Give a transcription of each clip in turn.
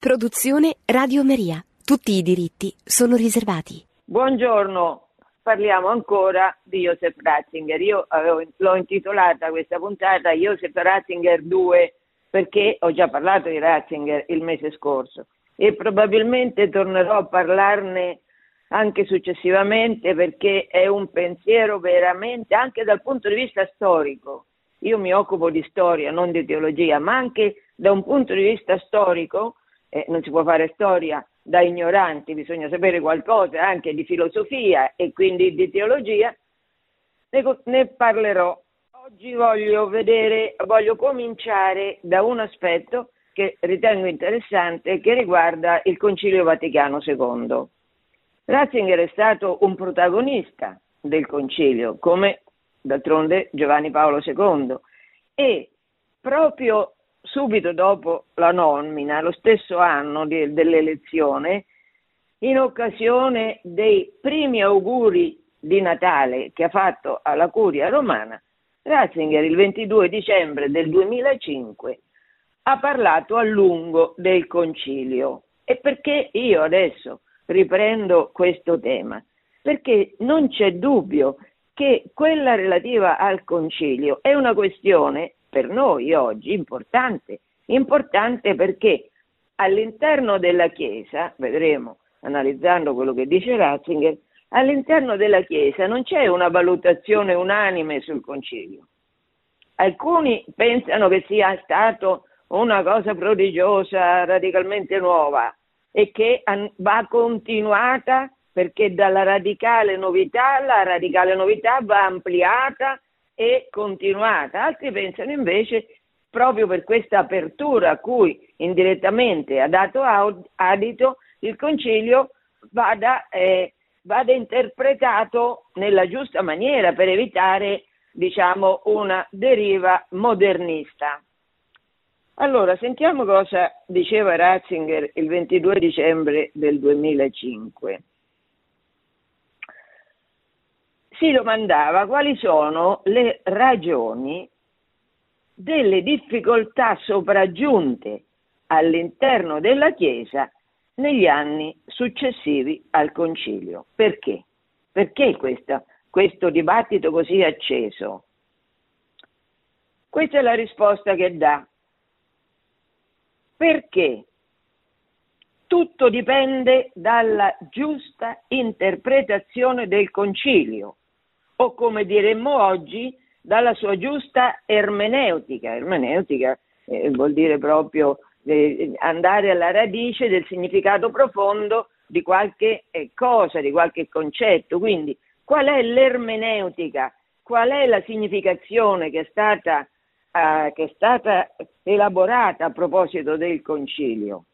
Produzione Radio Maria. Tutti i diritti sono riservati. Buongiorno, parliamo ancora di Joseph Ratzinger. Io avevo, l'ho intitolata questa puntata Joseph Ratzinger 2 perché ho già parlato di Ratzinger il mese scorso e probabilmente tornerò a parlarne anche successivamente perché è un pensiero veramente, anche dal punto di vista storico, io mi occupo di storia, non di teologia, ma anche da un punto di vista storico, eh, non si può fare storia da ignoranti, bisogna sapere qualcosa anche di filosofia e quindi di teologia, ne, ne parlerò. Oggi voglio vedere, voglio cominciare da un aspetto che ritengo interessante che riguarda il Concilio Vaticano II. Ratzinger è stato un protagonista del Concilio, come d'altronde Giovanni Paolo II, e proprio subito dopo la nomina, lo stesso anno di, dell'elezione, in occasione dei primi auguri di Natale che ha fatto alla curia romana, Ratzinger il 22 dicembre del 2005 ha parlato a lungo del concilio. E perché io adesso riprendo questo tema? Perché non c'è dubbio che quella relativa al concilio è una questione per noi oggi importante, importante perché all'interno della Chiesa, vedremo analizzando quello che dice Ratzinger, all'interno della Chiesa non c'è una valutazione unanime sul concilio. Alcuni pensano che sia stato una cosa prodigiosa, radicalmente nuova e che va continuata perché dalla radicale novità la radicale novità va ampliata e continuata. Altri pensano invece proprio per questa apertura a cui indirettamente ha dato adito il concilio vada, eh, vada interpretato nella giusta maniera per evitare diciamo una deriva modernista. Allora, sentiamo cosa diceva Ratzinger il 22 dicembre del 2005 si domandava quali sono le ragioni delle difficoltà sopraggiunte all'interno della Chiesa negli anni successivi al concilio. Perché? Perché questa, questo dibattito così acceso? Questa è la risposta che dà. Perché tutto dipende dalla giusta interpretazione del concilio o come diremmo oggi, dalla sua giusta ermeneutica. Ermeneutica eh, vuol dire proprio eh, andare alla radice del significato profondo di qualche eh, cosa, di qualche concetto. Quindi, qual è l'ermeneutica? Qual è la significazione che è stata, eh, che è stata elaborata a proposito del concilio?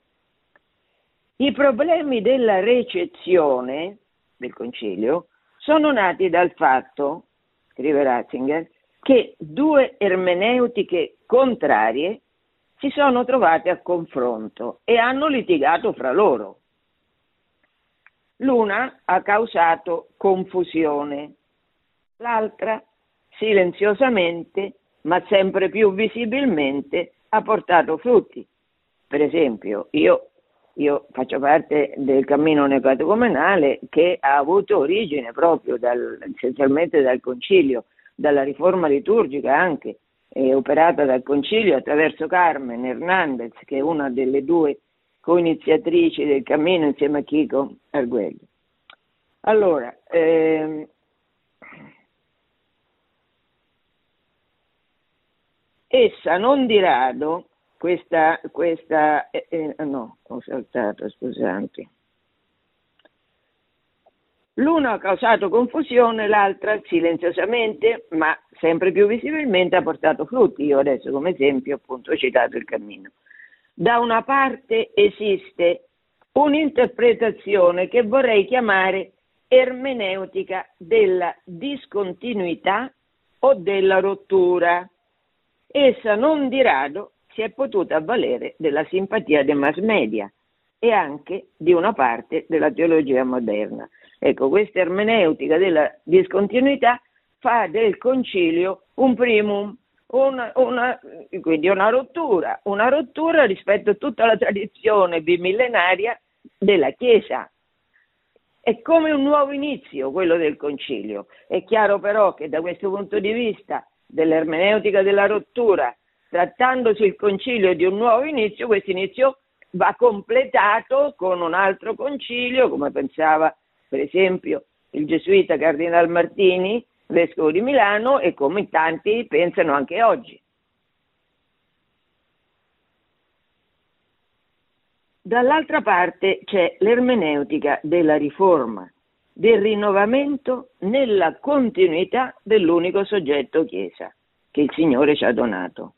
I problemi della recezione del concilio sono nati dal fatto, scrive Ratzinger, che due ermeneutiche contrarie si sono trovate a confronto e hanno litigato fra loro. L'una ha causato confusione, l'altra silenziosamente, ma sempre più visibilmente, ha portato frutti. Per esempio, io io faccio parte del cammino neocatecumenale che ha avuto origine proprio dal, essenzialmente dal concilio, dalla riforma liturgica anche, eh, operata dal concilio attraverso Carmen Hernandez, che è una delle due coiniziatrici del cammino insieme a Chico Arguello. Allora, ehm, essa non di rado questa, questa eh, eh, no, ho saltato, scusate. L'una ha causato confusione, l'altra silenziosamente, ma sempre più visibilmente ha portato frutti. Io adesso come esempio appunto ho citato il cammino. Da una parte esiste un'interpretazione che vorrei chiamare ermeneutica della discontinuità o della rottura. Essa non di rado si è potuta avvalere della simpatia dei mass media e anche di una parte della teologia moderna. Ecco, questa ermeneutica della discontinuità fa del concilio un primum, una, una, quindi una rottura, una rottura rispetto a tutta la tradizione bimillenaria della Chiesa. È come un nuovo inizio quello del concilio. È chiaro però che da questo punto di vista dell'ermeneutica della rottura, trattandosi il concilio di un nuovo inizio, questo inizio va completato con un altro concilio, come pensava per esempio il gesuita Cardinal Martini, vescovo di Milano, e come tanti pensano anche oggi. Dall'altra parte c'è l'ermeneutica della riforma, del rinnovamento nella continuità dell'unico soggetto Chiesa che il Signore ci ha donato.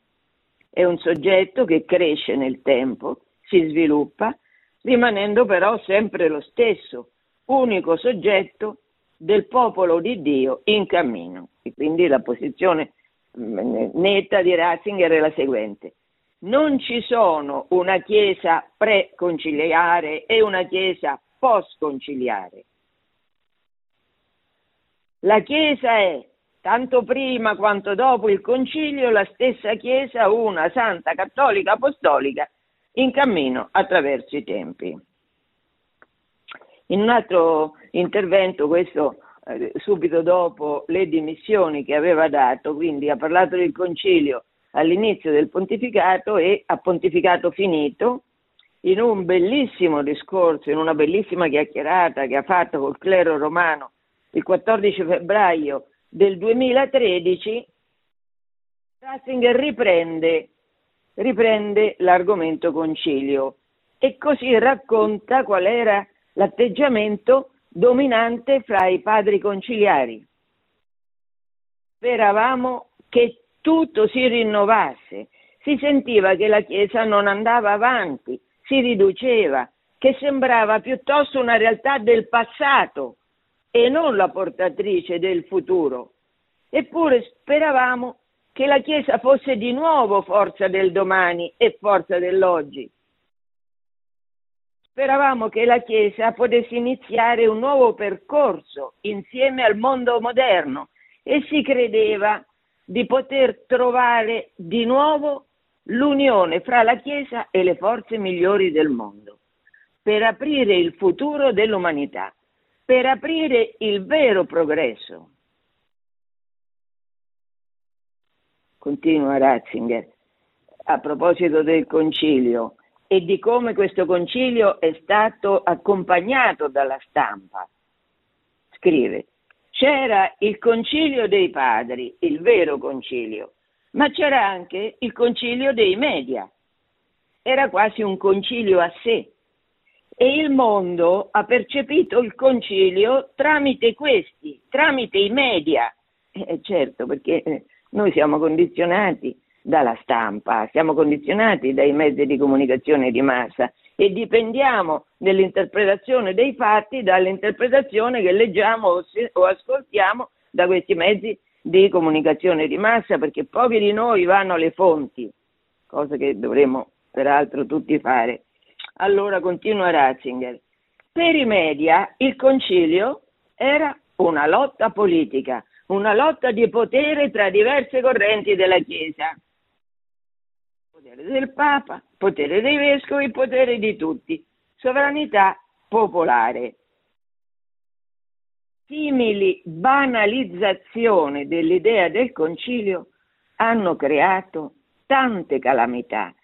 È un soggetto che cresce nel tempo, si sviluppa, rimanendo però sempre lo stesso, unico soggetto del popolo di Dio in cammino. E quindi la posizione mm, netta di Ratzinger è la seguente non ci sono una Chiesa pre-conciliare e una Chiesa post-conciliare. La Chiesa è, tanto prima quanto dopo il concilio, la stessa Chiesa, una santa cattolica apostolica, in cammino attraverso i tempi. In un altro intervento, questo eh, subito dopo le dimissioni che aveva dato, quindi ha parlato del concilio all'inizio del pontificato e a pontificato finito, in un bellissimo discorso, in una bellissima chiacchierata che ha fatto col clero romano il 14 febbraio del 2013, Ratzinger riprende, riprende l'argomento concilio e così racconta qual era l'atteggiamento dominante fra i padri conciliari. Speravamo che tutto si rinnovasse. Si sentiva che la Chiesa non andava avanti, si riduceva, che sembrava piuttosto una realtà del passato e non la portatrice del futuro. Eppure speravamo che la Chiesa fosse di nuovo forza del domani e forza dell'oggi. Speravamo che la Chiesa potesse iniziare un nuovo percorso insieme al mondo moderno e si credeva di poter trovare di nuovo l'unione fra la Chiesa e le forze migliori del mondo, per aprire il futuro dell'umanità, per aprire il vero progresso. Continua Ratzinger a proposito del concilio e di come questo concilio è stato accompagnato dalla stampa. Scrive, c'era il concilio dei padri, il vero concilio, ma c'era anche il concilio dei media. Era quasi un concilio a sé. E il mondo ha percepito il concilio tramite questi, tramite i media. Eh, certo, perché eh, noi siamo condizionati dalla stampa, siamo condizionati dai mezzi di comunicazione di massa e dipendiamo nell'interpretazione dei fatti dall'interpretazione che leggiamo o ascoltiamo da questi mezzi di comunicazione di massa, perché pochi di noi vanno alle fonti, cosa che dovremmo peraltro tutti fare. Allora continua Ratzinger. Per i media il concilio era una lotta politica, una lotta di potere tra diverse correnti della Chiesa potere del Papa, potere dei vescovi, potere di tutti, sovranità popolare. Simili banalizzazioni dell'idea del concilio hanno creato tante calamità,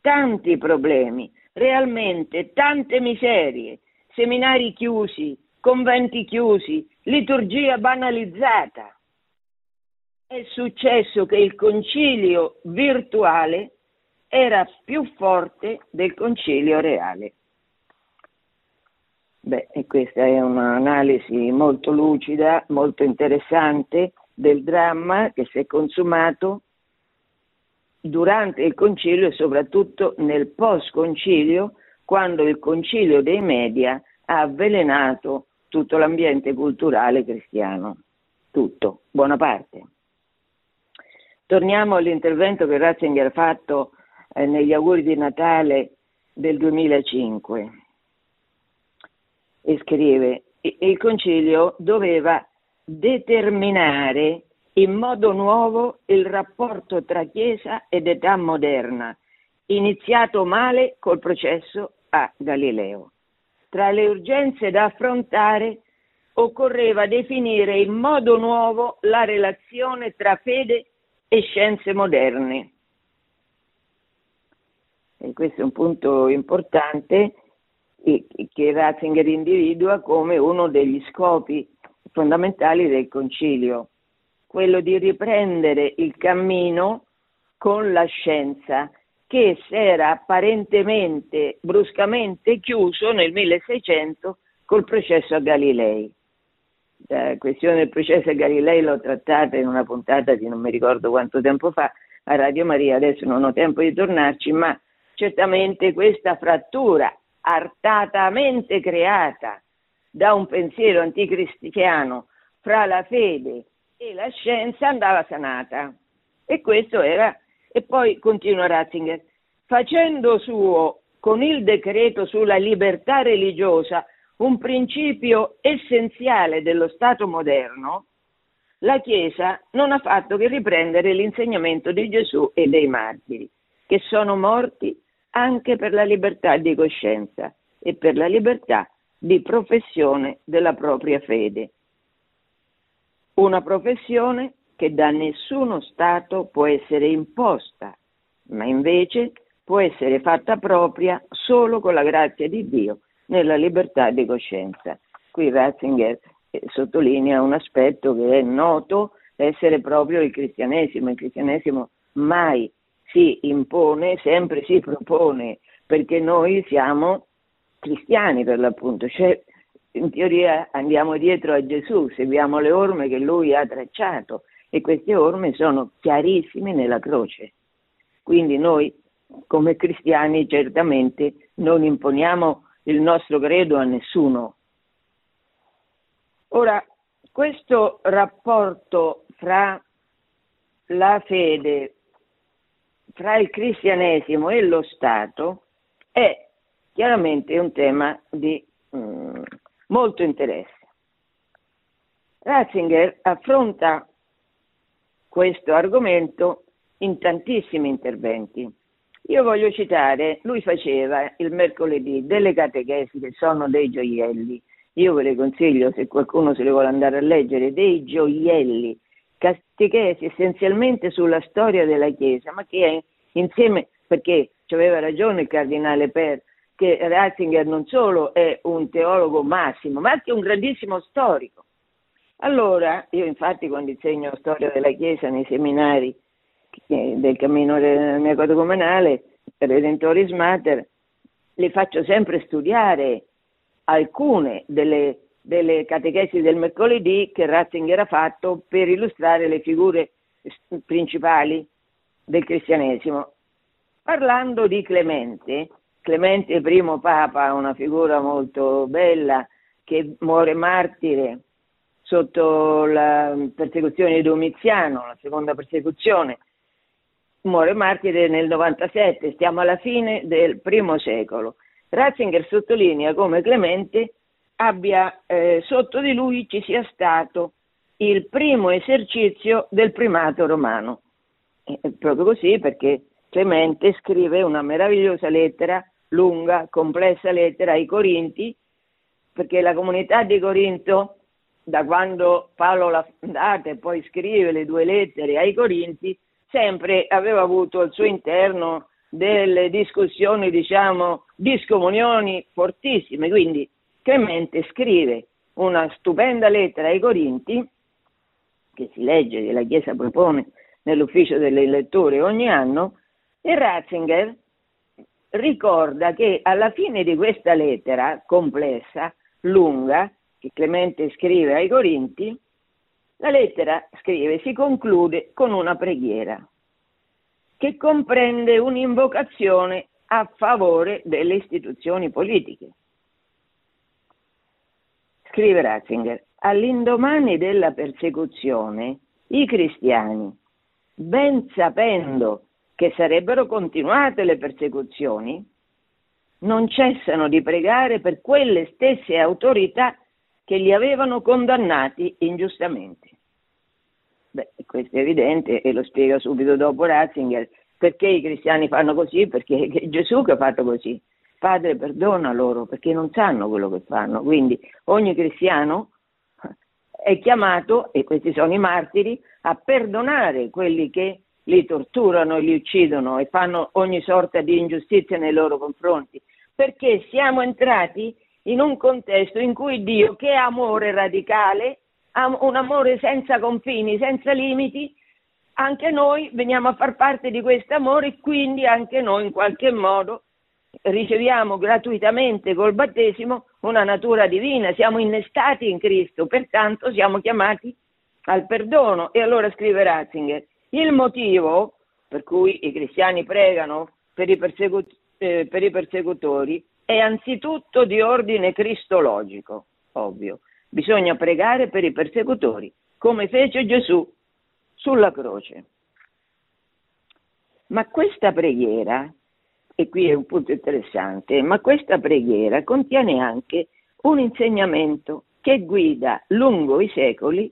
tanti problemi, realmente tante miserie, seminari chiusi, conventi chiusi, liturgia banalizzata. È successo che il concilio virtuale era più forte del concilio reale. Beh, e questa è un'analisi molto lucida, molto interessante del dramma che si è consumato durante il concilio e soprattutto nel post-concilio, quando il concilio dei media ha avvelenato tutto l'ambiente culturale cristiano, tutto, buona parte. Torniamo all'intervento che Ratzinger ha fatto eh, negli auguri di Natale del 2005 e scrive il concilio doveva determinare in modo nuovo il rapporto tra Chiesa ed età moderna, iniziato male col processo a Galileo. Tra le urgenze da affrontare occorreva definire in modo nuovo la relazione tra fede e scienze moderne. E questo è un punto importante che Ratzinger individua come uno degli scopi fondamentali del concilio, quello di riprendere il cammino con la scienza che si era apparentemente bruscamente chiuso nel 1600 col processo a Galilei. La questione del processo a Galilei l'ho trattata in una puntata di non mi ricordo quanto tempo fa a Radio Maria, adesso non ho tempo di tornarci, ma certamente questa frattura artatamente creata da un pensiero anticristiano fra la fede e la scienza andava sanata. E questo era, e poi continua Ratzinger, facendo suo con il decreto sulla libertà religiosa un principio essenziale dello Stato moderno, la Chiesa non ha fatto che riprendere l'insegnamento di Gesù e dei martiri, che sono morti anche per la libertà di coscienza e per la libertà di professione della propria fede. Una professione che da nessuno Stato può essere imposta, ma invece può essere fatta propria solo con la grazia di Dio nella libertà di coscienza. Qui Ratzinger eh, sottolinea un aspetto che è noto essere proprio il cristianesimo. Il cristianesimo mai si impone, sempre si propone, perché noi siamo cristiani per l'appunto, cioè in teoria andiamo dietro a Gesù, seguiamo le orme che lui ha tracciato e queste orme sono chiarissime nella croce. Quindi noi come cristiani certamente non imponiamo il nostro credo a nessuno. Ora, questo rapporto fra la fede tra il cristianesimo e lo Stato è chiaramente un tema di mm, molto interesse. Ratzinger affronta questo argomento in tantissimi interventi. Io voglio citare, lui faceva il mercoledì delle catechesi che sono dei gioielli. Io ve le consiglio, se qualcuno se le vuole andare a leggere, dei gioielli catechesi essenzialmente sulla storia della Chiesa, ma che è insieme, perché aveva ragione il cardinale Per, che Ratzinger non solo è un teologo massimo, ma anche un grandissimo storico. Allora, io infatti quando insegno storia della Chiesa nei seminari del cammino neocatecumenale, Redentoris Mater, le faccio sempre studiare alcune delle delle catechesi del mercoledì che Ratzinger ha fatto per illustrare le figure principali del cristianesimo. Parlando di Clemente, Clemente primo papa, una figura molto bella che muore martire sotto la persecuzione di Domiziano, la seconda persecuzione, muore martire nel 97, stiamo alla fine del primo secolo. Ratzinger sottolinea come Clemente abbia eh, sotto di lui ci sia stato il primo esercizio del primato romano. E proprio così perché Clemente scrive una meravigliosa lettera, lunga, complessa lettera ai Corinti, perché la comunità di Corinto, da quando Paolo l'ha fondata e poi scrive le due lettere ai Corinti, sempre aveva avuto al suo interno delle discussioni, diciamo, discomunioni fortissime, quindi Clemente scrive una stupenda lettera ai Corinti, che si legge, che la Chiesa propone nell'ufficio delle letture ogni anno, e Ratzinger ricorda che alla fine di questa lettera complessa, lunga, che Clemente scrive ai Corinti, la lettera, scrive, si conclude con una preghiera che comprende un'invocazione a favore delle istituzioni politiche. Scrive Ratzinger, all'indomani della persecuzione, i cristiani, ben sapendo che sarebbero continuate le persecuzioni, non cessano di pregare per quelle stesse autorità che li avevano condannati ingiustamente. Beh, questo è evidente e lo spiega subito dopo Ratzinger. Perché i cristiani fanno così? Perché è Gesù che ha fatto così. Padre perdona loro perché non sanno quello che fanno. Quindi ogni cristiano è chiamato, e questi sono i martiri, a perdonare quelli che li torturano e li uccidono e fanno ogni sorta di ingiustizia nei loro confronti. Perché siamo entrati in un contesto in cui Dio, che è amore radicale, un amore senza confini, senza limiti, anche noi veniamo a far parte di questo amore e quindi anche noi in qualche modo riceviamo gratuitamente col battesimo una natura divina, siamo innestati in Cristo, pertanto siamo chiamati al perdono. E allora scrive Ratzinger, il motivo per cui i cristiani pregano per i, persecut- eh, per i persecutori è anzitutto di ordine cristologico, ovvio. Bisogna pregare per i persecutori, come fece Gesù sulla croce. Ma questa preghiera, e qui è un punto interessante, ma questa preghiera contiene anche un insegnamento che guida lungo i secoli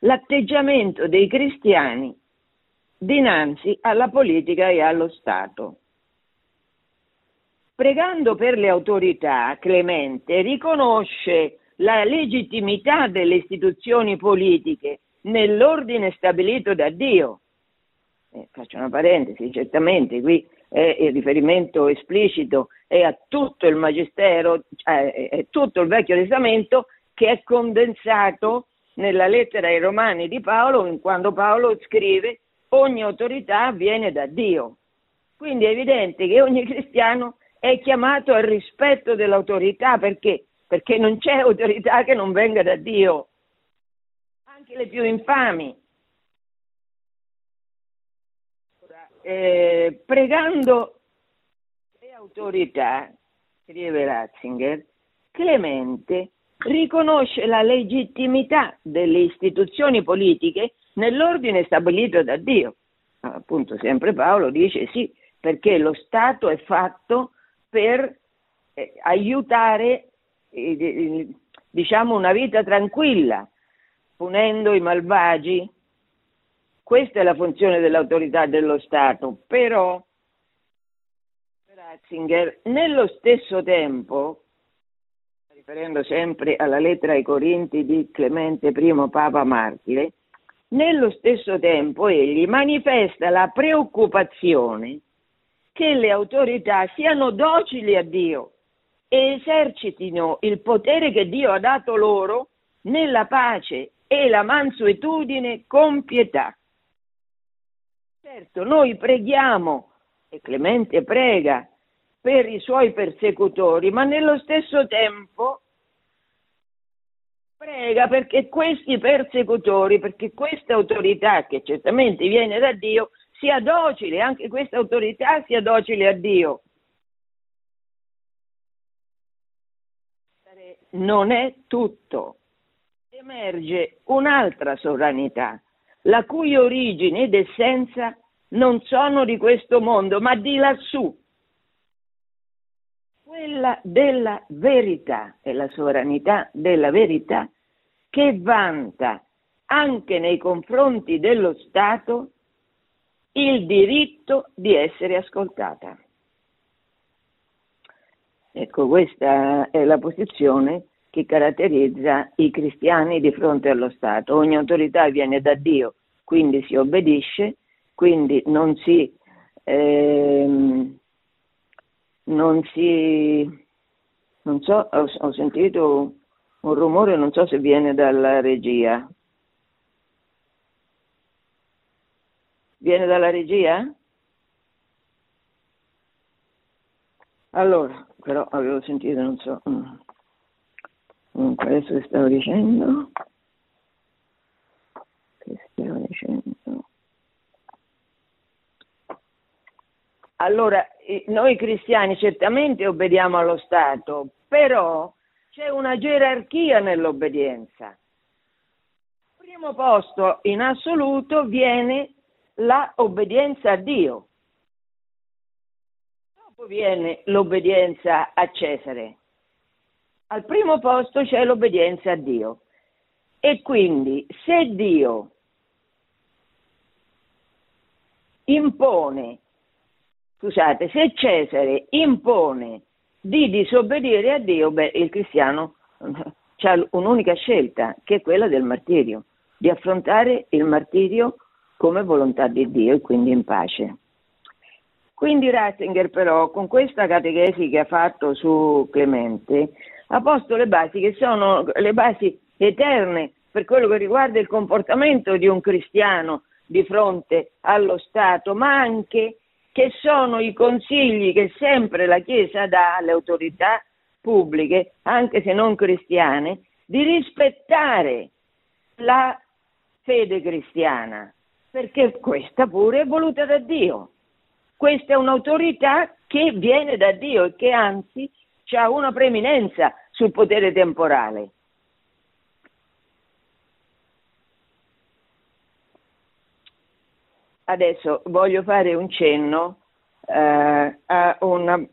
l'atteggiamento dei cristiani dinanzi alla politica e allo Stato. Pregando per le autorità, Clemente riconosce la legittimità delle istituzioni politiche nell'ordine stabilito da Dio. Eh, faccio una parentesi, certamente qui è il riferimento esplicito è a tutto il Magistero, eh, è tutto il Vecchio Testamento che è condensato nella lettera ai Romani di Paolo, quando Paolo scrive ogni autorità viene da Dio. Quindi è evidente che ogni cristiano è chiamato al rispetto dell'autorità perché perché non c'è autorità che non venga da Dio, anche le più infami. Eh, pregando le autorità, scrive Ratzinger, Clemente riconosce la legittimità delle istituzioni politiche nell'ordine stabilito da Dio. Appunto, sempre Paolo dice sì, perché lo Stato è fatto per eh, aiutare diciamo una vita tranquilla, punendo i malvagi. Questa è la funzione dell'autorità dello Stato, però Ratzinger nello stesso tempo, riferendo sempre alla lettera ai Corinti di Clemente I Papa Martire, nello stesso tempo egli manifesta la preoccupazione che le autorità siano docili a Dio e esercitino il potere che Dio ha dato loro nella pace e la mansuetudine con pietà. Certo, noi preghiamo, e Clemente prega, per i suoi persecutori, ma nello stesso tempo prega perché questi persecutori, perché questa autorità che certamente viene da Dio, sia docile, anche questa autorità sia docile a Dio. non è tutto. Emerge un'altra sovranità, la cui origine ed essenza non sono di questo mondo, ma di lassù. Quella della verità, è la sovranità della verità che vanta anche nei confronti dello Stato il diritto di essere ascoltata. Ecco, questa è la posizione che caratterizza i cristiani di fronte allo Stato. Ogni autorità viene da Dio, quindi si obbedisce, quindi non si, ehm, non si, non so, ho, sentito un rumore, non so se viene dalla regia. Viene dalla regia? Allora, però avevo sentito, non so. Mm. Comunque adesso che stavo dicendo? Che stavo dicendo? Allora, noi cristiani certamente obbediamo allo Stato, però c'è una gerarchia nell'obbedienza. Al primo posto in assoluto viene l'obbedienza a Dio viene l'obbedienza a Cesare. Al primo posto c'è l'obbedienza a Dio. E quindi se Dio impone, scusate, se Cesare impone di disobbedire a Dio, beh, il cristiano ha un'unica scelta, che è quella del martirio, di affrontare il martirio come volontà di Dio e quindi in pace. Quindi Ratzinger però con questa catechesi che ha fatto su Clemente ha posto le basi che sono le basi eterne per quello che riguarda il comportamento di un cristiano di fronte allo Stato, ma anche che sono i consigli che sempre la Chiesa dà alle autorità pubbliche, anche se non cristiane, di rispettare la fede cristiana, perché questa pure è voluta da Dio. Questa è un'autorità che viene da Dio e che anzi ha una preeminenza sul potere temporale. Adesso voglio fare un cenno eh, a una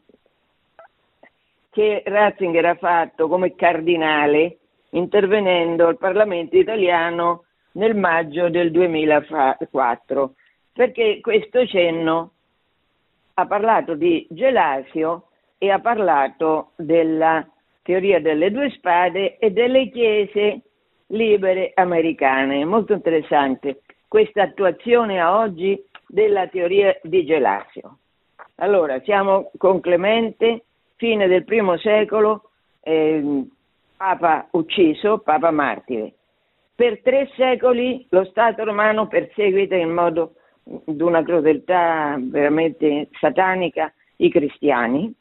che Ratzinger ha fatto come cardinale intervenendo al Parlamento italiano nel maggio del 2004, perché questo cenno ha parlato di Gelasio e ha parlato della teoria delle due spade e delle chiese libere americane. Molto interessante questa attuazione a oggi della teoria di Gelasio. Allora, siamo con Clemente, fine del primo secolo, eh, Papa ucciso, Papa martire. Per tre secoli lo Stato romano perseguita in modo di una crudeltà veramente satanica i cristiani,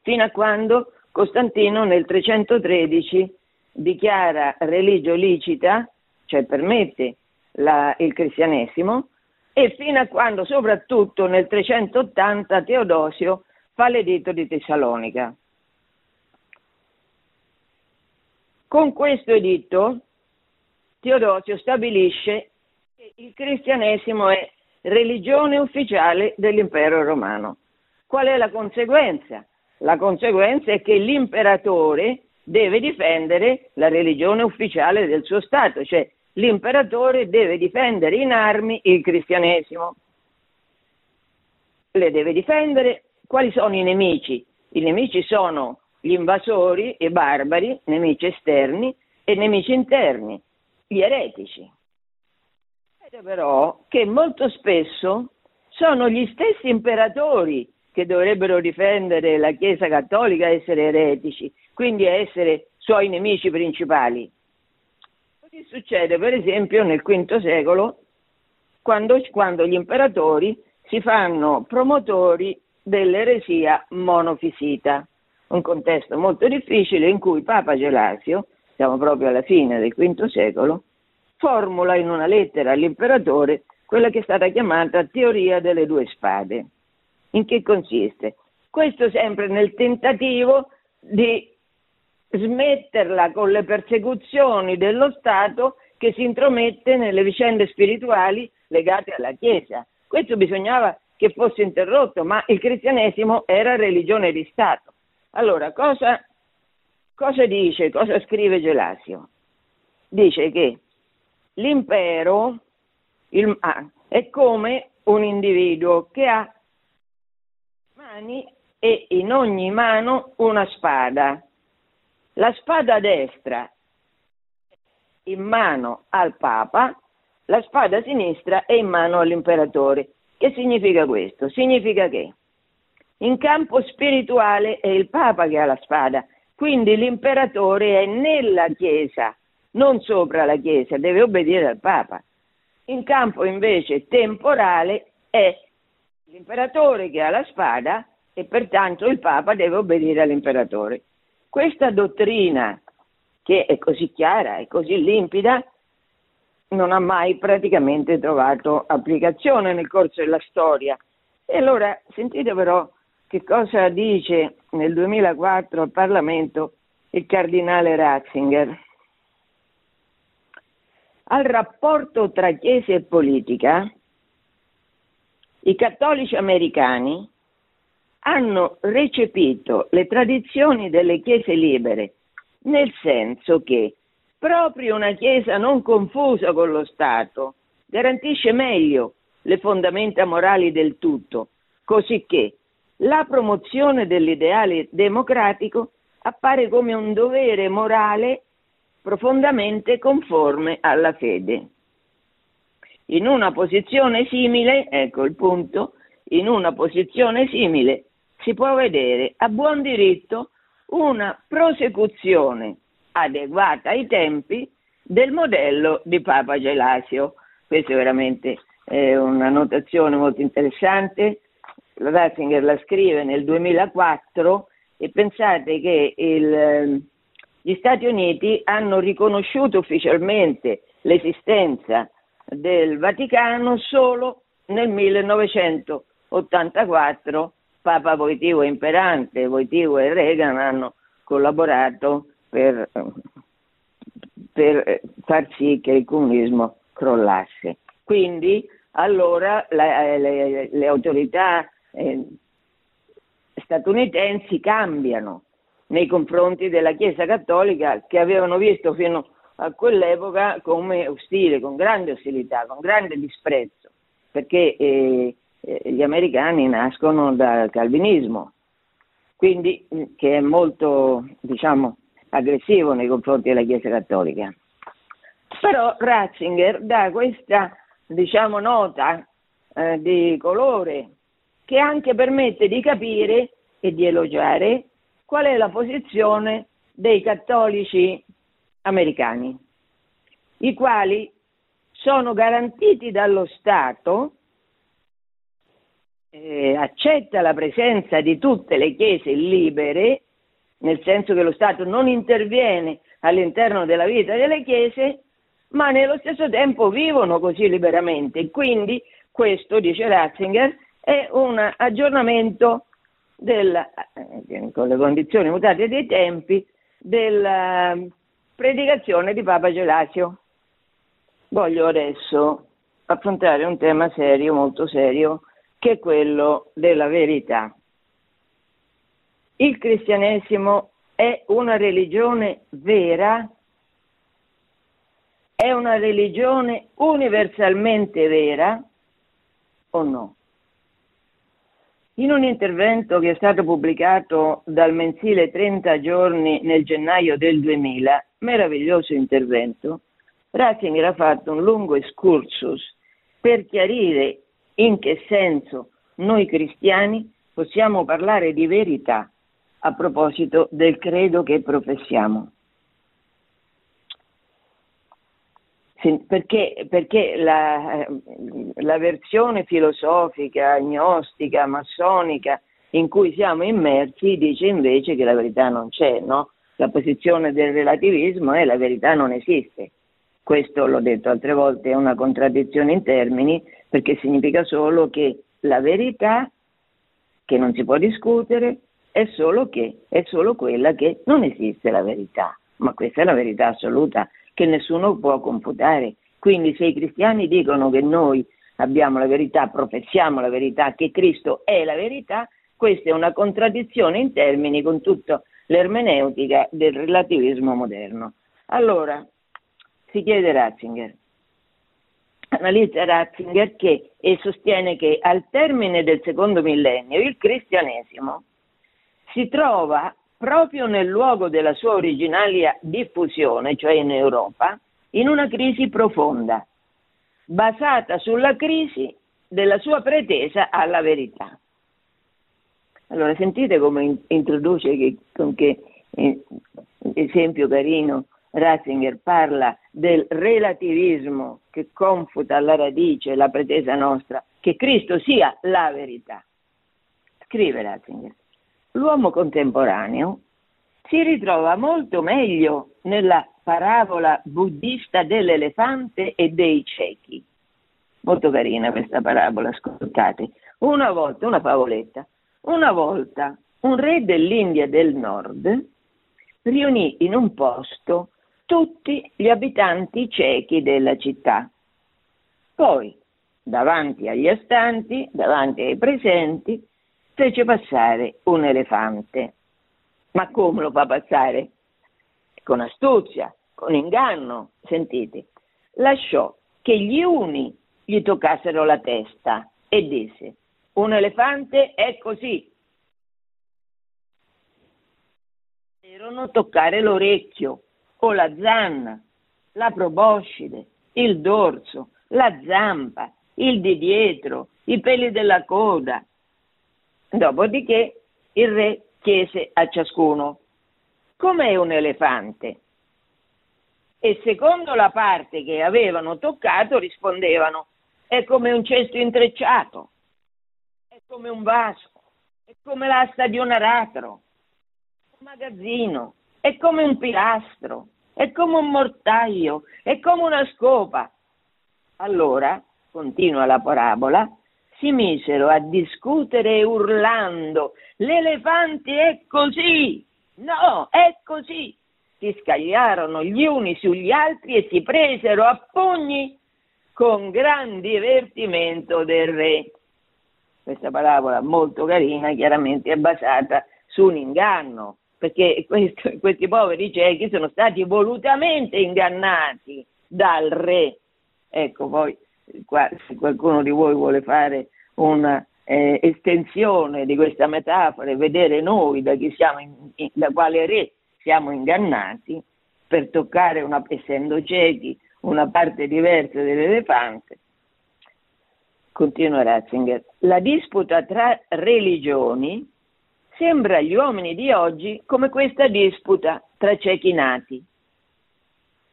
fino a quando Costantino nel 313 dichiara religio licita, cioè permette la, il cristianesimo, e fino a quando soprattutto nel 380 Teodosio fa l'editto di Tessalonica. Con questo editto Teodosio stabilisce che il cristianesimo è religione ufficiale dell'impero romano. Qual è la conseguenza? La conseguenza è che l'imperatore deve difendere la religione ufficiale del suo Stato, cioè l'imperatore deve difendere in armi il cristianesimo. Le deve difendere. Quali sono i nemici? I nemici sono gli invasori e barbari, nemici esterni e nemici interni, gli eretici. Vede però che molto spesso sono gli stessi imperatori che dovrebbero difendere la Chiesa cattolica e essere eretici, quindi essere suoi nemici principali. Così succede per esempio nel V secolo, quando, quando gli imperatori si fanno promotori dell'eresia monofisita, un contesto molto difficile in cui Papa Gelasio, siamo proprio alla fine del V secolo, formula in una lettera all'imperatore quella che è stata chiamata teoria delle due spade. In che consiste? Questo sempre nel tentativo di smetterla con le persecuzioni dello Stato che si intromette nelle vicende spirituali legate alla Chiesa. Questo bisognava che fosse interrotto, ma il cristianesimo era religione di Stato. Allora, cosa, cosa dice, cosa scrive Gelasio? Dice che l'impero il, ah, è come un individuo che ha mani e in ogni mano una spada la spada destra in mano al Papa, la spada sinistra è in mano all'imperatore. Che significa questo? Significa che in campo spirituale è il Papa che ha la spada, quindi l'imperatore è nella Chiesa, non sopra la Chiesa, deve obbedire al Papa. In campo invece temporale è l'imperatore che ha la spada e pertanto il Papa deve obbedire all'imperatore. Questa dottrina, che è così chiara e così limpida, non ha mai praticamente trovato applicazione nel corso della storia. E allora sentite però che cosa dice nel 2004 al Parlamento il cardinale Ratzinger. Al rapporto tra Chiesa e politica, i cattolici americani hanno recepito le tradizioni delle chiese libere, nel senso che proprio una chiesa non confusa con lo Stato garantisce meglio le fondamenta morali del tutto, cosicché la promozione dell'ideale democratico appare come un dovere morale profondamente conforme alla fede. In una posizione simile, ecco il punto, in una posizione simile si può vedere a buon diritto una prosecuzione adeguata ai tempi del modello di Papa Gelasio. Questa è veramente eh, una notazione molto interessante. Ratzinger la scrive nel 2004 e pensate che il, ehm, gli Stati Uniti hanno riconosciuto ufficialmente l'esistenza del Vaticano solo nel 1984 Papa Voitivo Imperante, Voitivo e Reagan hanno collaborato per, per far sì che il comunismo crollasse. Quindi allora la, le, le, autorità eh, statunitensi cambiano nei confronti della Chiesa Cattolica che avevano visto fino a quell'epoca come ostile, con grande ostilità, con grande disprezzo, perché eh, gli americani nascono dal calvinismo, quindi mm, che è molto, diciamo, aggressivo nei confronti della Chiesa Cattolica. Però Ratzinger dà questa, diciamo, nota eh, di colore che anche permette di capire e di elogiare qual è la posizione dei cattolici americani, i quali sono garantiti dallo Stato, eh, accetta la presenza di tutte le chiese libere, nel senso che lo Stato non interviene all'interno della vita delle chiese, ma nello stesso tempo vivono così liberamente. Quindi questo, dice Ratzinger, è un aggiornamento del, eh, con le condizioni mutate dei tempi della predicazione di Papa Gelasio. Voglio adesso affrontare un tema serio, molto serio, che quello della verità. Il cristianesimo è una religione vera, è una religione universalmente vera o no? In un intervento che è stato pubblicato dal mensile 30 giorni nel gennaio del 2000, meraviglioso intervento, Ratzinger ha fatto un lungo excursus per chiarire in che senso noi cristiani possiamo parlare di verità a proposito del credo che professiamo. perché, perché la, la, versione filosofica, agnostica, massonica in cui siamo immersi dice invece che la verità non c'è, no? La posizione del relativismo è la verità non esiste. Questo l'ho detto altre volte, è una contraddizione in termini perché significa solo che la verità, che non si può discutere, è solo, che, è solo quella che non esiste la verità, ma questa è la verità assoluta che nessuno può confutare. Quindi se i cristiani dicono che noi abbiamo la verità, professiamo la verità, che Cristo è la verità, questa è una contraddizione in termini con tutta l'ermeneutica del relativismo moderno. Allora, si chiede Ratzinger, analizza Ratzinger che e sostiene che al termine del secondo millennio il cristianesimo si trova proprio nel luogo della sua originaria diffusione, cioè in Europa, in una crisi profonda, basata sulla crisi della sua pretesa alla verità. Allora sentite come introduce che, con che eh, esempio carino Ratzinger parla del relativismo che confuta alla radice la pretesa nostra che Cristo sia la verità. Scrive Ratzinger l'uomo contemporaneo si ritrova molto meglio nella parabola buddista dell'elefante e dei ciechi. Molto carina questa parabola, ascoltate. Una volta, una favoletta, una volta un re dell'India del Nord riunì in un posto tutti gli abitanti ciechi della città. Poi, davanti agli astanti, davanti ai presenti, fece passare un elefante. Ma come lo fa passare? Con astuzia, con inganno, sentite. Lasciò che gli uni gli toccassero la testa e disse, un elefante è così. Erano toccare l'orecchio o la zanna, la proboscide, il dorso, la zampa, il di dietro, i peli della coda. Dopodiché il re chiese a ciascuno, com'è un elefante? E secondo la parte che avevano toccato rispondevano, è come un cesto intrecciato, è come un vaso, è come l'asta di un aratro, un magazzino, è come un pilastro, è come un mortaio, è come una scopa. Allora, continua la parabola, si misero a discutere urlando, l'elefante è così, no, è così. Si scagliarono gli uni sugli altri e si presero a pugni con gran divertimento del re. Questa parabola molto carina, chiaramente è basata su un inganno, perché questo, questi poveri ciechi sono stati volutamente ingannati dal re. Ecco, poi qua, se qualcuno di voi vuole fare una eh, estensione di questa metafora e vedere noi da, in, in, da quale re siamo ingannati per toccare, una, essendo ciechi, una parte diversa dell'elefante, continua Ratzinger, la disputa tra religioni sembra agli uomini di oggi come questa disputa tra ciechi nati.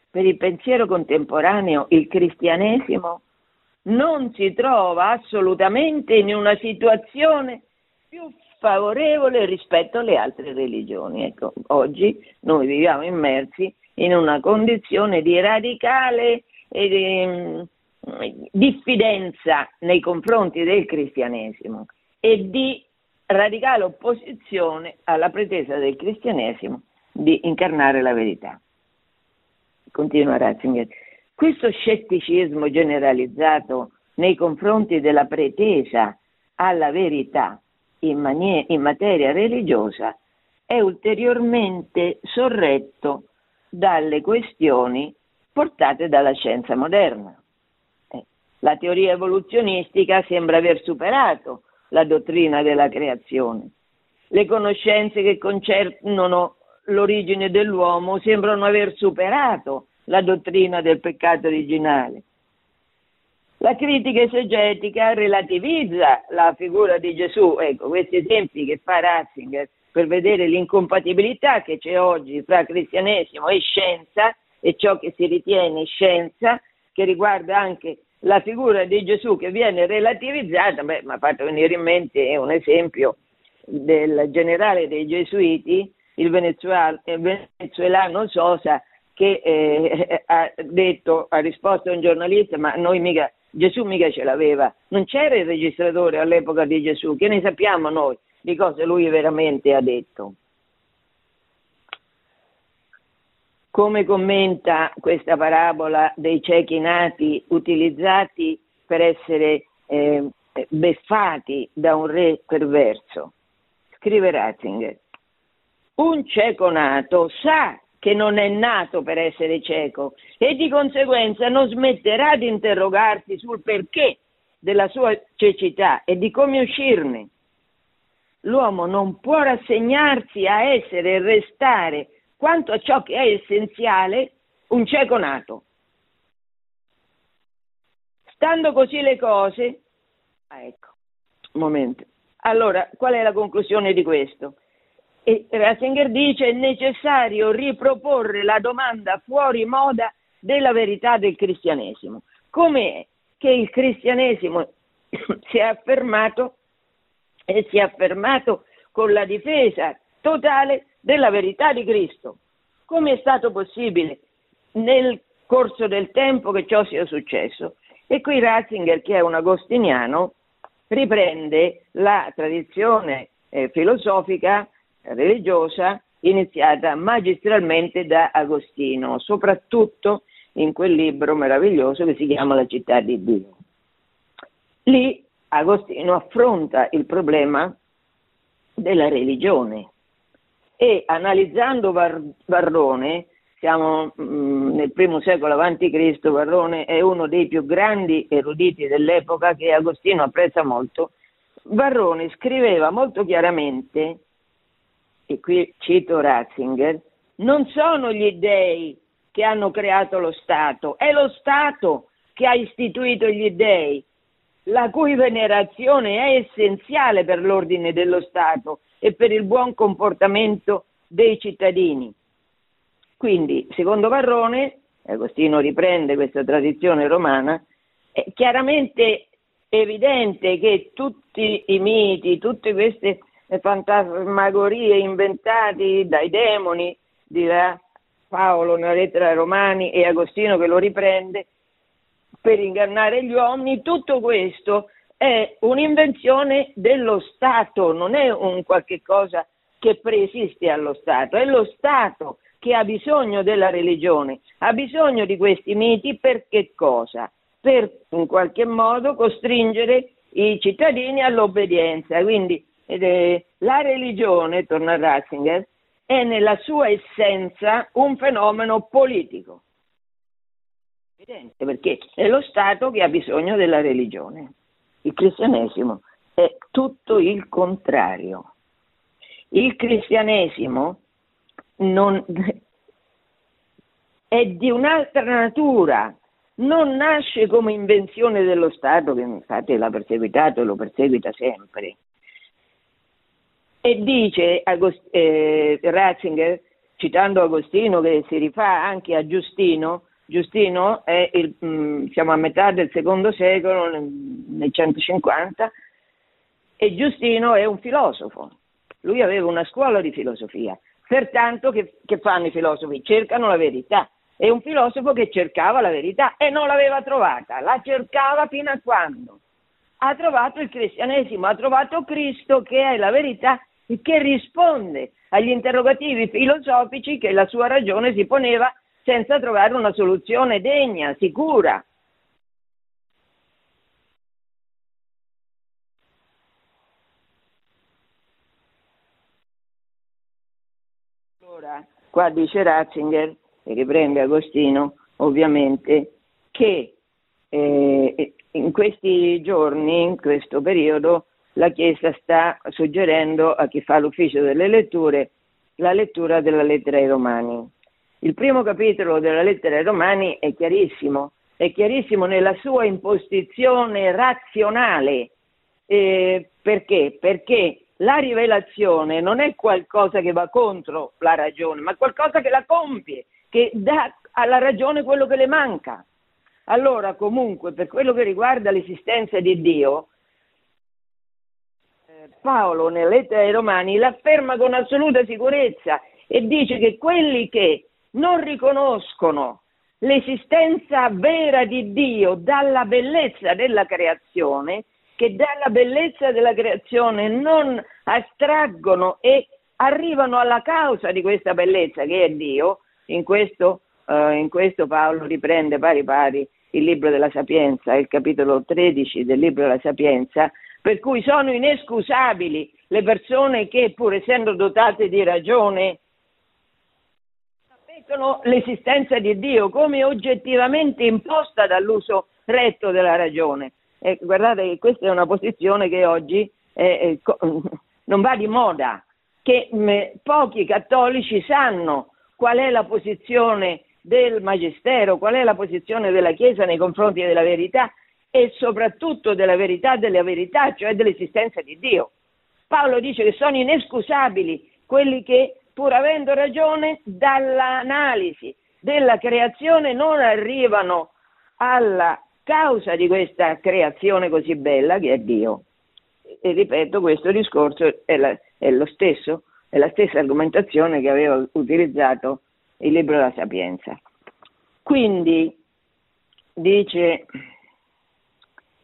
Per il pensiero contemporaneo il cristianesimo non si trova assolutamente in una situazione più favorevole rispetto alle altre religioni. Ecco, oggi noi viviamo immersi in una condizione di radicale e di, mm, diffidenza nei confronti del cristianesimo e di radicale opposizione alla pretesa del cristianesimo di incarnare la verità. Continua Ratzinger. Questo scetticismo generalizzato nei confronti della pretesa alla verità in, manie- in materia religiosa è ulteriormente sorretto dalle questioni portate dalla scienza moderna. Eh, la teoria evoluzionistica sembra aver superato la dottrina della creazione. Le conoscenze che concernono l'origine dell'uomo sembrano aver superato la dottrina del peccato originale. La critica esegetica relativizza la figura di Gesù, ecco, questi esempi che fa Ratzinger per vedere l'incompatibilità che c'è oggi fra cristianesimo e scienza e ciò che si ritiene scienza, che riguarda anche la figura di Gesù che viene relativizzata, beh, mi ha fatto venire in mente un esempio del generale dei Gesuiti, il venezuelano Sosa, che eh, ha detto, ha risposto a un giornalista, ma noi mica, Gesù mica ce l'aveva, non c'era il registratore all'epoca di Gesù, che ne sappiamo noi? di cosa lui veramente ha detto. Come commenta questa parabola dei ciechi nati utilizzati per essere eh, beffati da un re perverso? Scrive Ratzinger. Un cieco nato sa che non è nato per essere cieco e di conseguenza non smetterà di interrogarsi sul perché della sua cecità e di come uscirne l'uomo non può rassegnarsi a essere e restare quanto a ciò che è essenziale un cieco nato. Stando così le cose, ah, ecco, un momento. Allora, qual è la conclusione di questo? E Ratzinger dice è necessario riproporre la domanda fuori moda della verità del cristianesimo. Com'è che il cristianesimo si è affermato e si è affermato con la difesa totale della verità di Cristo. Come è stato possibile nel corso del tempo che ciò sia successo? E qui Ratzinger, che è un agostiniano, riprende la tradizione eh, filosofica, religiosa, iniziata magistralmente da Agostino, soprattutto in quel libro meraviglioso che si chiama La città di Dio. Lì Agostino affronta il problema della religione e analizzando Var- Varrone si siamo mh, mm, nel primo secolo avanti Cristo, Varrone è uno dei più grandi eruditi dell'epoca che Agostino apprezza molto. Varrone scriveva molto chiaramente, e qui cito Ratzinger, non sono gli dei che hanno creato lo Stato, è lo Stato che ha istituito gli dei, la cui venerazione è essenziale per l'ordine dello Stato e per il buon comportamento dei cittadini. Quindi, secondo Varrone, Agostino riprende questa tradizione romana, è chiaramente evidente che tutti i miti, tutte queste fantasmagorie inventate dai demoni, dirà Paolo nella lettera ai Romani e Agostino che lo riprende, per ingannare gli uomini, tutto questo è un'invenzione dello Stato, non è un qualche cosa che preesiste allo Stato, è lo Stato che ha bisogno della religione, ha bisogno di questi miti per che cosa? Per in qualche modo costringere i cittadini all'obbedienza. Quindi eh, la religione, torna Ratzinger, è nella sua essenza un fenomeno politico. Evidente, perché è lo Stato che ha bisogno della religione. Il cristianesimo è tutto il contrario. Il cristianesimo non, è di un'altra natura, non nasce come invenzione dello Stato, che infatti l'ha perseguitato e lo perseguita sempre. E dice Agost- eh, Ratzinger, citando Agostino, che si rifà anche a Giustino, Giustino è il, mm, siamo a metà del secondo secolo, nel, nel 150, e Giustino è un filosofo. Lui aveva una scuola di filosofia Pertanto che, che fanno i filosofi? Cercano la verità. È un filosofo che cercava la verità e non l'aveva trovata, la cercava fino a quando? Ha trovato il cristianesimo, ha trovato Cristo che è la verità e che risponde agli interrogativi filosofici che la sua ragione si poneva senza trovare una soluzione degna, sicura. Allora, qua dice Ratzinger, e riprende Agostino, ovviamente, che eh, in questi giorni, in questo periodo, la Chiesa sta suggerendo a chi fa l'ufficio delle letture la lettura della lettera ai Romani. Il primo capitolo della lettera ai Romani è chiarissimo, è chiarissimo nella sua imposizione razionale. Eh, perché? Perché la rivelazione non è qualcosa che va contro la ragione, ma qualcosa che la compie, che dà alla ragione quello che le manca. Allora, comunque, per quello che riguarda l'esistenza di Dio, Paolo nella lettera ai Romani l'afferma con assoluta sicurezza e dice che quelli che non riconoscono l'esistenza vera di Dio dalla bellezza della creazione che dalla bellezza della creazione non astraggono e arrivano alla causa di questa bellezza che è Dio, in questo, uh, in questo Paolo riprende pari pari il libro della Sapienza, il capitolo 13 del libro della Sapienza, per cui sono inescusabili le persone che pur essendo dotate di ragione ammettono l'esistenza di Dio come oggettivamente imposta dall'uso retto della ragione. E guardate che questa è una posizione che oggi è, è, non va di moda, che mh, pochi cattolici sanno qual è la posizione del Magistero, qual è la posizione della Chiesa nei confronti della verità e soprattutto della verità della verità, cioè dell'esistenza di Dio. Paolo dice che sono inescusabili quelli che, pur avendo ragione, dall'analisi della creazione non arrivano alla causa di questa creazione così bella che è Dio. E ripeto, questo discorso è, la, è lo stesso, è la stessa argomentazione che aveva utilizzato il libro della Sapienza. Quindi dice,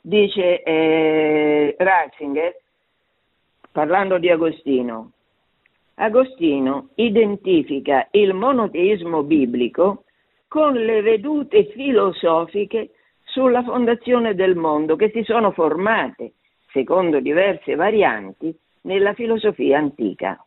dice eh, Ratzinger, parlando di Agostino, Agostino identifica il monoteismo biblico con le vedute filosofiche sulla fondazione del mondo che si sono formate, secondo diverse varianti, nella filosofia antica.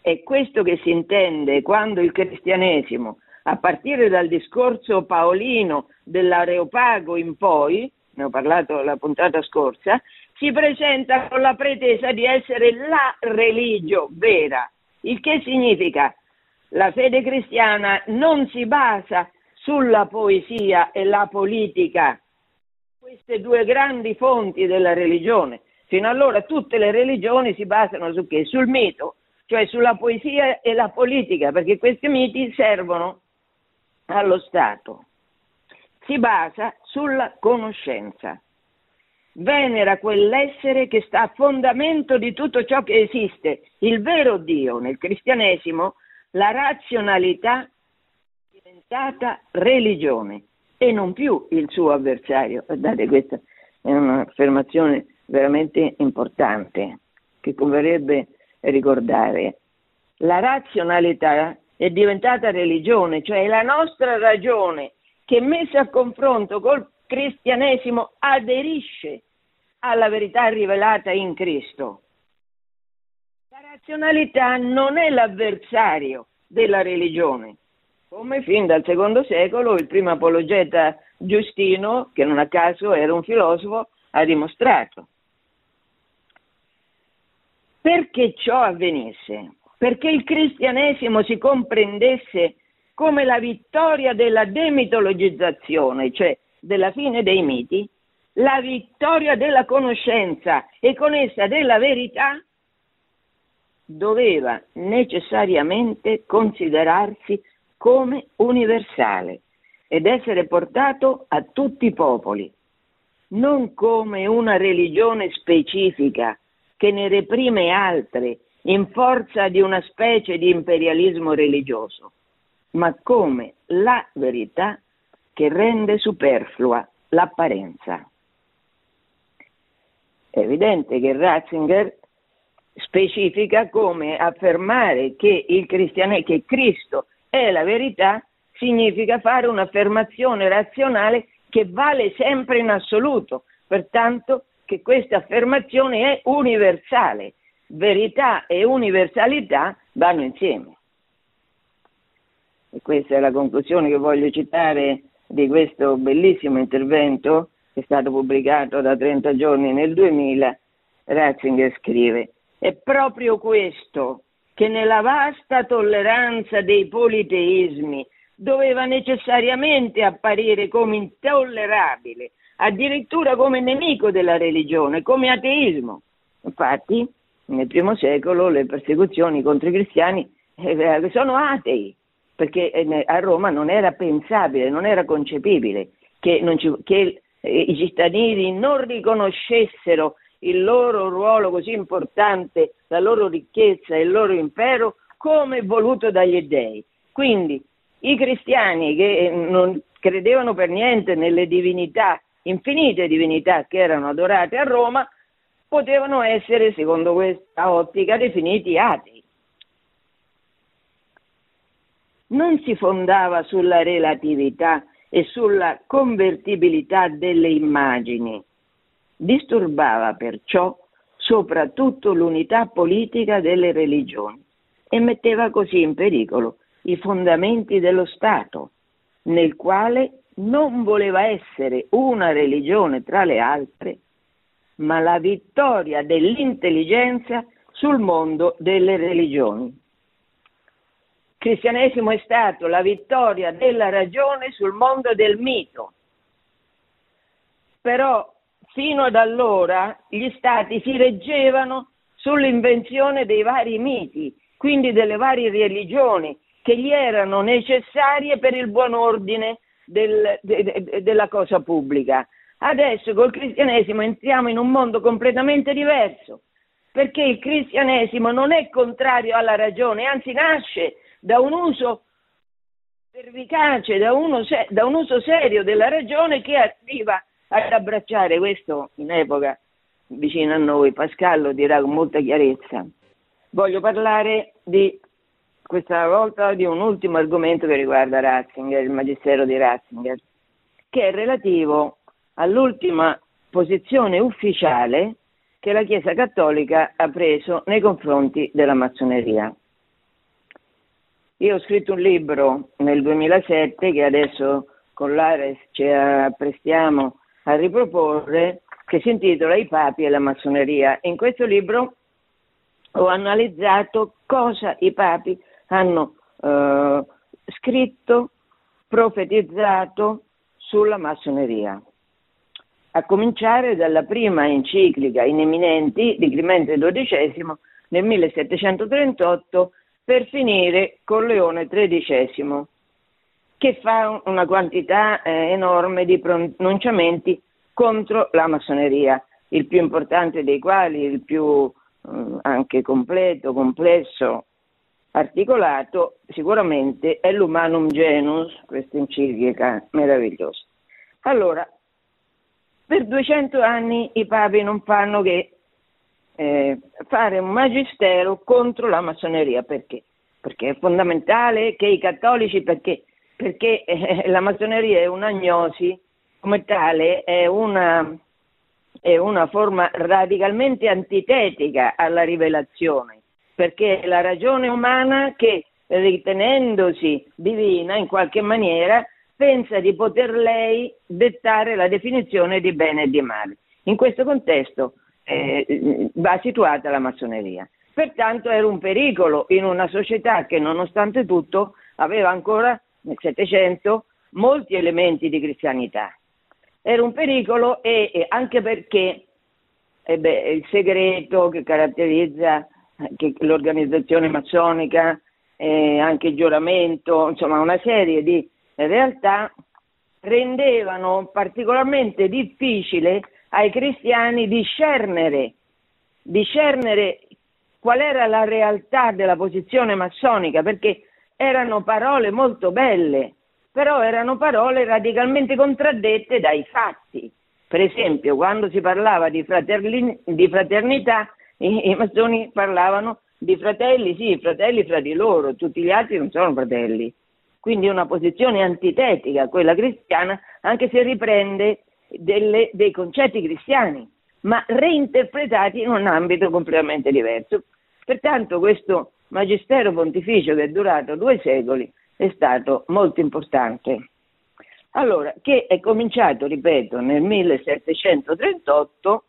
È questo che si intende quando il cristianesimo, a partire dal discorso paolino dell'Areopago in poi, ne ho parlato la puntata scorsa, si presenta con la pretesa di essere la religio vera, il che significa la fede cristiana non si basa sulla poesia e la politica, queste due grandi fonti della religione. Fino allora tutte le religioni si basano su che? Sul mito, cioè sulla poesia e la politica, perché questi miti servono allo Stato. Si basa sulla conoscenza venera quell'essere che sta a fondamento di tutto ciò che esiste. Il vero Dio nel cristianesimo, la razionalità è diventata religione e non più il suo avversario. Guardate, questa è un'affermazione veramente importante che converrebbe ricordare. La razionalità è diventata religione, cioè la nostra ragione che messa a confronto col cristianesimo aderisce alla verità rivelata in Cristo. La razionalità non è l'avversario della religione, come fin dal secondo secolo il primo apologeta Giustino, che non a caso era un filosofo, ha dimostrato. Perché ciò avvenisse? Perché il cristianesimo si comprendesse come la vittoria della demitologizzazione, cioè della fine dei miti, la vittoria della conoscenza e con essa della verità, doveva necessariamente considerarsi come universale ed essere portato a tutti i popoli, non come una religione specifica che ne reprime altre in forza di una specie di imperialismo religioso, ma come la verità che rende superflua l'apparenza. È evidente che Ratzinger specifica come affermare che, il che Cristo è la verità significa fare un'affermazione razionale che vale sempre in assoluto, pertanto che questa affermazione è universale. Verità e universalità vanno insieme. E questa è la conclusione che voglio citare di questo bellissimo intervento è stato pubblicato da 30 giorni nel 2000, Ratzinger scrive, è proprio questo che nella vasta tolleranza dei politeismi doveva necessariamente apparire come intollerabile, addirittura come nemico della religione, come ateismo. Infatti, nel primo secolo le persecuzioni contro i cristiani eh, sono atei, perché eh, a Roma non era pensabile, non era concepibile che, ci, che i cittadini non riconoscessero il loro ruolo così importante, la loro ricchezza e il loro impero come voluto dagli dèi. Quindi i cristiani che eh, non credevano per niente nelle divinità, infinite divinità che erano adorate a Roma, potevano essere, secondo questa ottica, definiti atei. Non si fondava sulla relatività e sulla convertibilità delle immagini. Disturbava perciò soprattutto l'unità politica delle religioni e metteva così in pericolo i fondamenti dello Stato, nel quale non voleva essere una religione tra le altre, ma la vittoria dell'intelligenza sul mondo delle religioni cristianesimo è stato la vittoria della ragione sul mondo del mito. Però fino ad allora gli stati si reggevano sull'invenzione dei vari miti, quindi delle varie religioni che gli erano necessarie per il buon ordine del, de, de, della cosa pubblica. Adesso col cristianesimo entriamo in un mondo completamente diverso, perché il cristianesimo non è contrario alla ragione, anzi nasce da un uso pervicace, da, uno, da un uso serio della ragione che arriva ad abbracciare questo in epoca vicino a noi. Pascal lo dirà con molta chiarezza. Voglio parlare di questa volta di un ultimo argomento che riguarda Ratzinger, il magistero di Ratzinger, che è relativo all'ultima posizione ufficiale che la Chiesa Cattolica ha preso nei confronti della massoneria. Io ho scritto un libro nel 2007 che adesso con l'Ares ci apprestiamo a riproporre, che si intitola I papi e la massoneria. In questo libro ho analizzato cosa i papi hanno eh, scritto, profetizzato sulla massoneria. A cominciare dalla prima enciclica in eminenti di Clemente XII nel 1738 per finire con Leone XIII, che fa una quantità eh, enorme di pronunciamenti contro la massoneria, il più importante dei quali, il più eh, anche completo, complesso, articolato, sicuramente è l'Humanum Genus, questa enciclica meravigliosa. Allora, per 200 anni i papi non fanno che eh, fare un magistero contro la massoneria. Perché? Perché è fondamentale che i cattolici, perché, perché eh, la massoneria è un'agnosi, come tale è una, è una forma radicalmente antitetica alla rivelazione, perché è la ragione umana che ritenendosi divina in qualche maniera pensa di poter lei dettare la definizione di bene e di male. In questo contesto eh, va situata la massoneria. Pertanto era un pericolo in una società che nonostante tutto aveva ancora nel Settecento molti elementi di cristianità. Era un pericolo e, e anche perché eh beh, il segreto che caratterizza che l'organizzazione massonica, eh, anche il giuramento, insomma una serie di realtà rendevano particolarmente difficile ai cristiani discernere, discernere qual era la realtà della posizione massonica, perché erano parole molto belle, però erano parole radicalmente contraddette dai fatti. Per esempio, quando si parlava di, di fraternità, i, i massoni parlavano di fratelli, sì, fratelli fra di loro, tutti gli altri non sono fratelli. Quindi una posizione antitetica a quella cristiana, anche se riprende delle, dei concetti cristiani, ma reinterpretati in un ambito completamente diverso. Pertanto questo magistero pontificio che è durato due secoli è stato molto importante. Allora, che è cominciato, ripeto, nel 1738,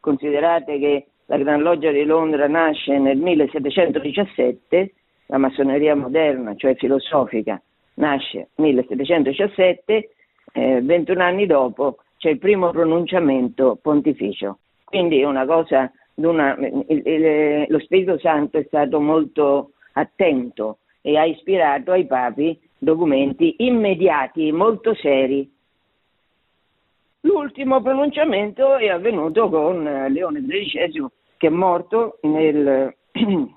considerate che la Gran Loggia di Londra nasce nel 1717, la massoneria moderna, cioè filosofica, nasce nel 1717, eh, 21 anni dopo c'è il primo pronunciamento pontificio. Quindi una cosa, una, il, il, lo Spirito Santo è stato molto attento e ha ispirato ai papi documenti immediati, molto seri. L'ultimo pronunciamento è avvenuto con Leone XIII che è morto nel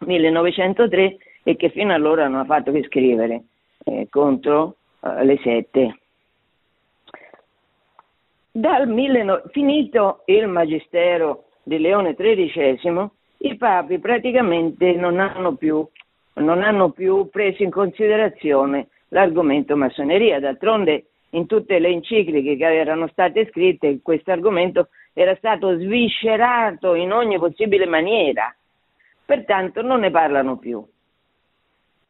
1903 e che fino allora non ha fatto che scrivere eh, contro eh, le sette. Dal 19... finito il magistero di Leone XIII, i papi praticamente non hanno più, non hanno più preso in considerazione l'argomento massoneria. D'altronde in tutte le encicliche che erano state scritte questo argomento era stato sviscerato in ogni possibile maniera, pertanto non ne parlano più.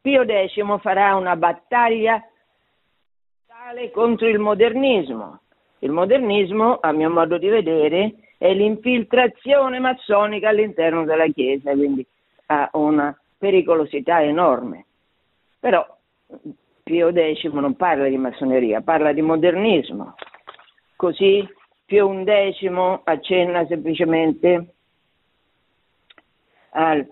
Pio X farà una battaglia contro il modernismo. Il modernismo, a mio modo di vedere, è l'infiltrazione massonica all'interno della Chiesa, quindi ha una pericolosità enorme. Però Pio X non parla di massoneria, parla di modernismo. Così Pio XI accenna semplicemente al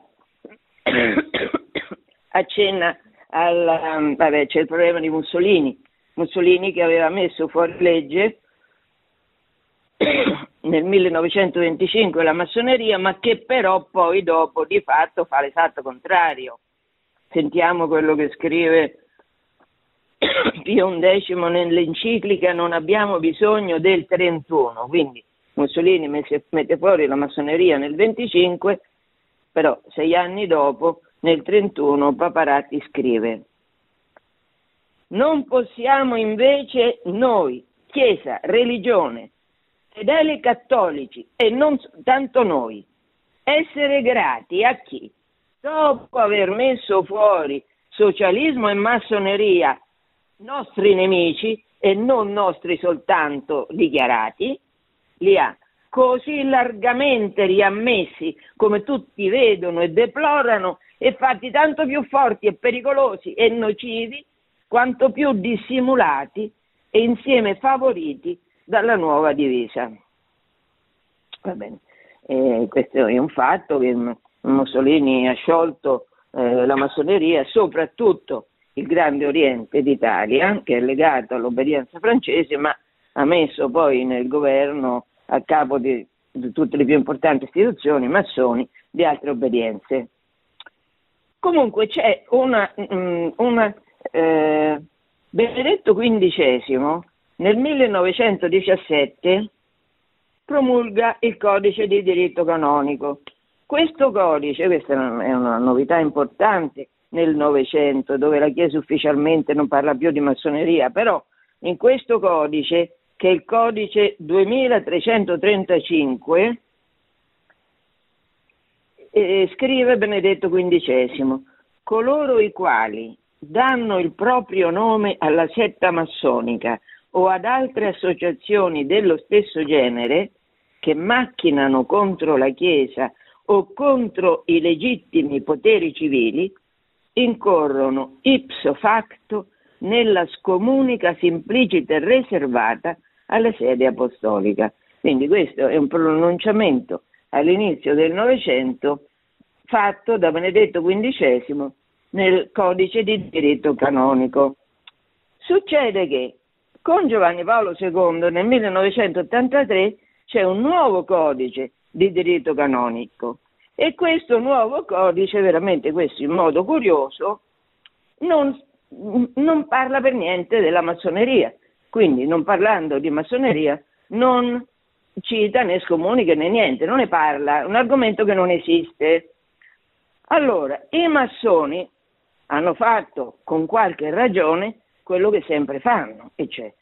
accenna al vabbè, c'è il problema di Mussolini, Mussolini che aveva messo fuori legge nel 1925 la massoneria, ma che però poi dopo di fatto fa l'esatto contrario. Sentiamo quello che scrive Pio XI nell'enciclica non abbiamo bisogno del 31, quindi Mussolini mette fuori la massoneria nel 25, però sei anni dopo, nel 31, Paparatti scrive non possiamo invece noi, Chiesa, religione, fedeli cattolici e non tanto noi, essere grati a chi? dopo aver messo fuori socialismo e massoneria, nostri nemici e non nostri soltanto dichiarati, li ha così largamente riammessi come tutti vedono e deplorano e fatti tanto più forti e pericolosi e nocivi quanto più dissimulati e insieme favoriti dalla nuova divisa. Eh, questo è un fatto che Mussolini ha sciolto eh, la massoneria, soprattutto il Grande Oriente d'Italia, che è legato all'obbedienza francese, ma ha messo poi nel governo a capo di, di tutte le più importanti istituzioni massoni di altre obbedienze. Comunque c'è una, mm, una eh, Benedetto XV nel 1917 promulga il codice di diritto canonico. Questo codice, questa è una novità importante nel Novecento, dove la Chiesa ufficialmente non parla più di massoneria, però in questo codice, che è il codice 2335, eh, scrive Benedetto XV, coloro i quali danno il proprio nome alla setta massonica o ad altre associazioni dello stesso genere che macchinano contro la Chiesa o contro i legittimi poteri civili, incorrono ipso facto nella scomunica simplicita e riservata alla sede apostolica. Quindi questo è un pronunciamento all'inizio del Novecento fatto da Benedetto XV nel codice di diritto canonico. Succede che con Giovanni Paolo II nel 1983 c'è un nuovo codice di diritto canonico e questo nuovo codice, veramente questo in modo curioso, non, non parla per niente della massoneria, quindi non parlando di massoneria non cita né scomunica né niente, non ne parla, è un argomento che non esiste. Allora, i massoni hanno fatto con qualche ragione quello che sempre fanno, e cioè,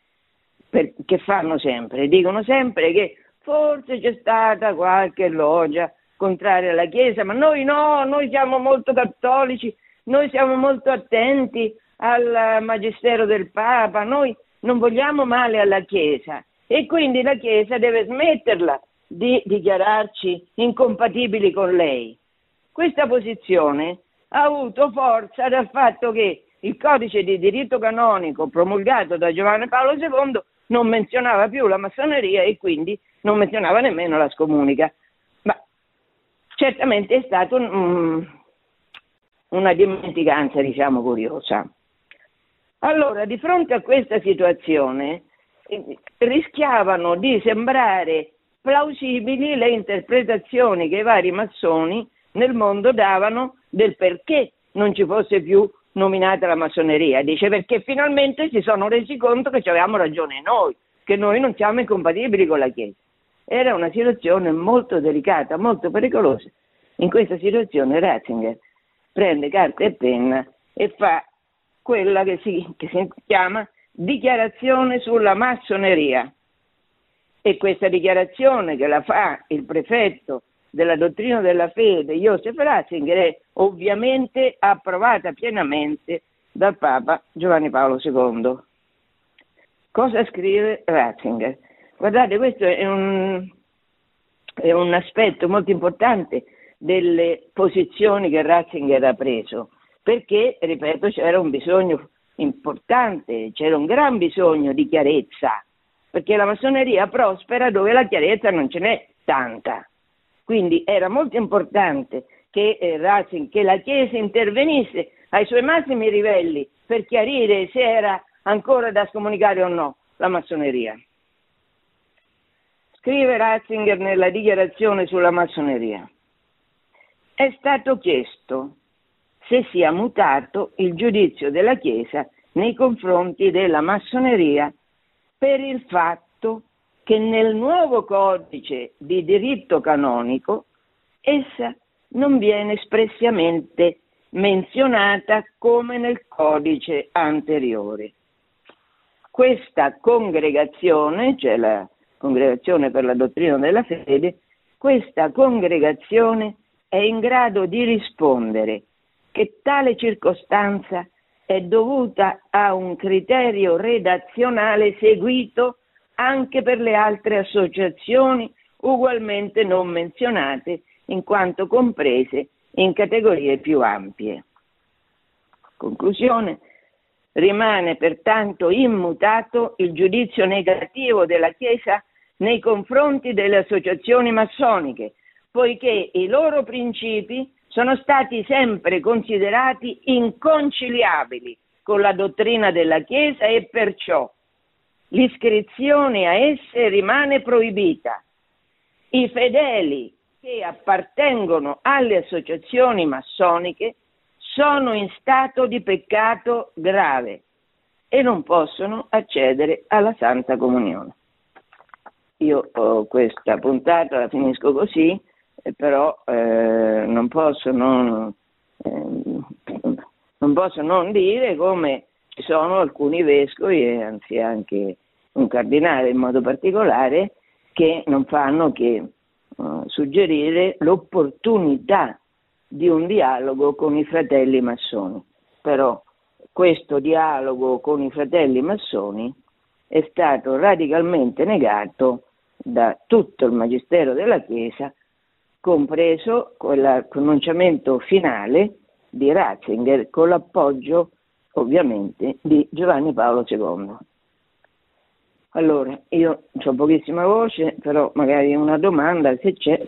per, che fanno sempre, dicono sempre che forse c'è stata qualche loggia contraria alla Chiesa, ma noi no, noi siamo molto cattolici, noi siamo molto attenti al magistero del Papa, noi non vogliamo male alla Chiesa e quindi la Chiesa deve smetterla di dichiararci incompatibili con lei. Questa posizione ha avuto forza dal fatto che il codice di diritto canonico promulgato da Giovanni Paolo II non menzionava più la massoneria e quindi non menzionava nemmeno la scomunica. Ma certamente è stata un, una dimenticanza, diciamo, curiosa. Allora, di fronte a questa situazione, eh, rischiavano di sembrare plausibili le interpretazioni che i vari massoni nel mondo davano del perché non ci fosse più nominata la massoneria. Dice perché finalmente si sono resi conto che avevamo ragione noi, che noi non siamo incompatibili con la Chiesa. Era una situazione molto delicata, molto pericolosa. In questa situazione Ratzinger prende carta e penna e fa quella che si, che si chiama dichiarazione sulla massoneria. E questa dichiarazione che la fa il prefetto della dottrina della fede Joseph Ratzinger è ovviamente approvata pienamente dal Papa Giovanni Paolo II. Cosa scrive Ratzinger? Guardate, questo è un, è un aspetto molto importante delle posizioni che Ratzinger ha preso, perché, ripeto, c'era un bisogno importante, c'era un gran bisogno di chiarezza, perché la massoneria prospera dove la chiarezza non ce n'è tanta. Quindi era molto importante che, eh, Ratzinger, che la Chiesa intervenisse ai suoi massimi livelli per chiarire se era ancora da scomunicare o no la massoneria. Scrive Ratzinger nella dichiarazione sulla massoneria. È stato chiesto se sia mutato il giudizio della Chiesa nei confronti della massoneria per il fatto che nel nuovo codice di diritto canonico essa non viene espressamente menzionata come nel codice anteriore. Questa congregazione, cioè la Congregazione per la dottrina della fede, questa congregazione è in grado di rispondere che tale circostanza è dovuta a un criterio redazionale seguito anche per le altre associazioni ugualmente non menzionate in quanto comprese in categorie più ampie. Conclusione. Rimane pertanto immutato il giudizio negativo della Chiesa nei confronti delle associazioni massoniche, poiché i loro principi sono stati sempre considerati inconciliabili con la dottrina della Chiesa e perciò l'iscrizione a esse rimane proibita. I fedeli che appartengono alle associazioni massoniche sono in stato di peccato grave e non possono accedere alla Santa Comunione. Io ho questa puntata la finisco così, però eh, non, posso non, eh, non posso non dire come ci sono alcuni vescovi, e anzi anche un cardinale in modo particolare, che non fanno che uh, suggerire l'opportunità di un dialogo con i fratelli massoni. Però questo dialogo con i fratelli massoni è stato radicalmente negato da tutto il Magistero della Chiesa, compreso quel pronunciamento finale di Ratzinger con l'appoggio ovviamente di Giovanni Paolo II. Allora, io ho pochissima voce, però magari una domanda se c'è.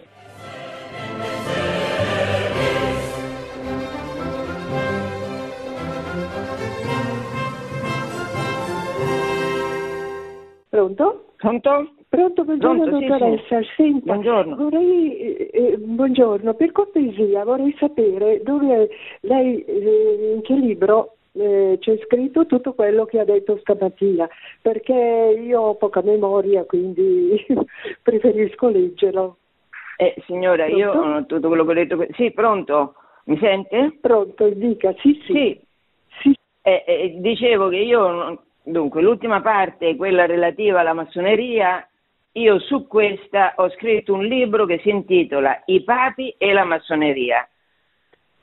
Pronto? Pronto? Pronto, buongiorno Pronto, sì, dottoressa. sì. Senta, Buongiorno. vorrei, eh, eh, buongiorno, per cortesia vorrei sapere dove lei, eh, in che libro eh, c'è scritto tutto quello che ha detto stamattina, perché io ho poca memoria, quindi preferisco leggerlo. Eh, signora, io Pronto? ho tutto quello che ho detto. Sì, pronto? Mi sente? Pronto, dica, sì, sì. Sì. Sì, Eh, eh, dicevo che io, dunque, l'ultima parte, quella relativa alla massoneria, io su questa ho scritto un libro che si intitola I papi e la massoneria.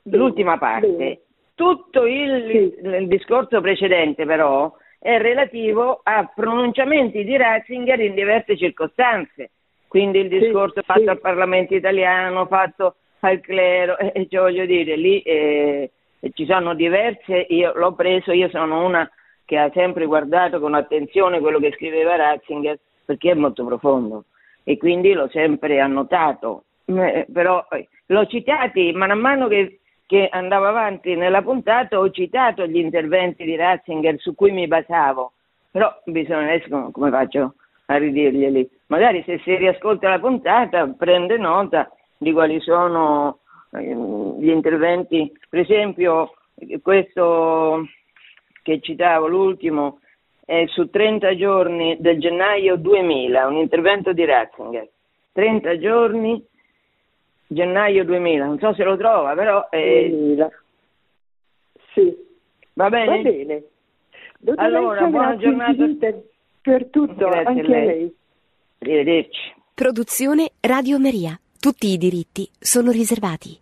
bene, L'ultima parte. bene. Tutto il, Sì. il discorso precedente, però, è relativo a pronunciamenti di Ratzinger in diverse circostanze. Quindi il Sì, discorso fatto sì. al Parlamento italiano, fatto al clero, e e cioè, voglio dire, lì eh, ci sono diverse, io l'ho preso, io sono una che ha sempre guardato con attenzione quello che scriveva Ratzinger perché è molto profondo e quindi l'ho sempre annotato, Eh, però eh, l'ho citati man mano che, che andavo avanti nella puntata, ho citato gli interventi di Ratzinger su cui mi basavo, però bisogna adesso come, faccio a ridirglieli? Magari se si riascolta la puntata prende nota di quali sono eh, gli interventi, per esempio questo che citavo, l'ultimo, è su 30 giorni del gennaio 2000, un intervento di Ratzinger. 30 giorni, gennaio 2000, non so se lo trova, però eh, 2000. Sì, va va bene? bene. Dottoressa, Allora, buona giornata. per tutto, Grazie a anche a lei. lei. Arrivederci. Produzione Radio Maria. Tutti i diritti sono riservati.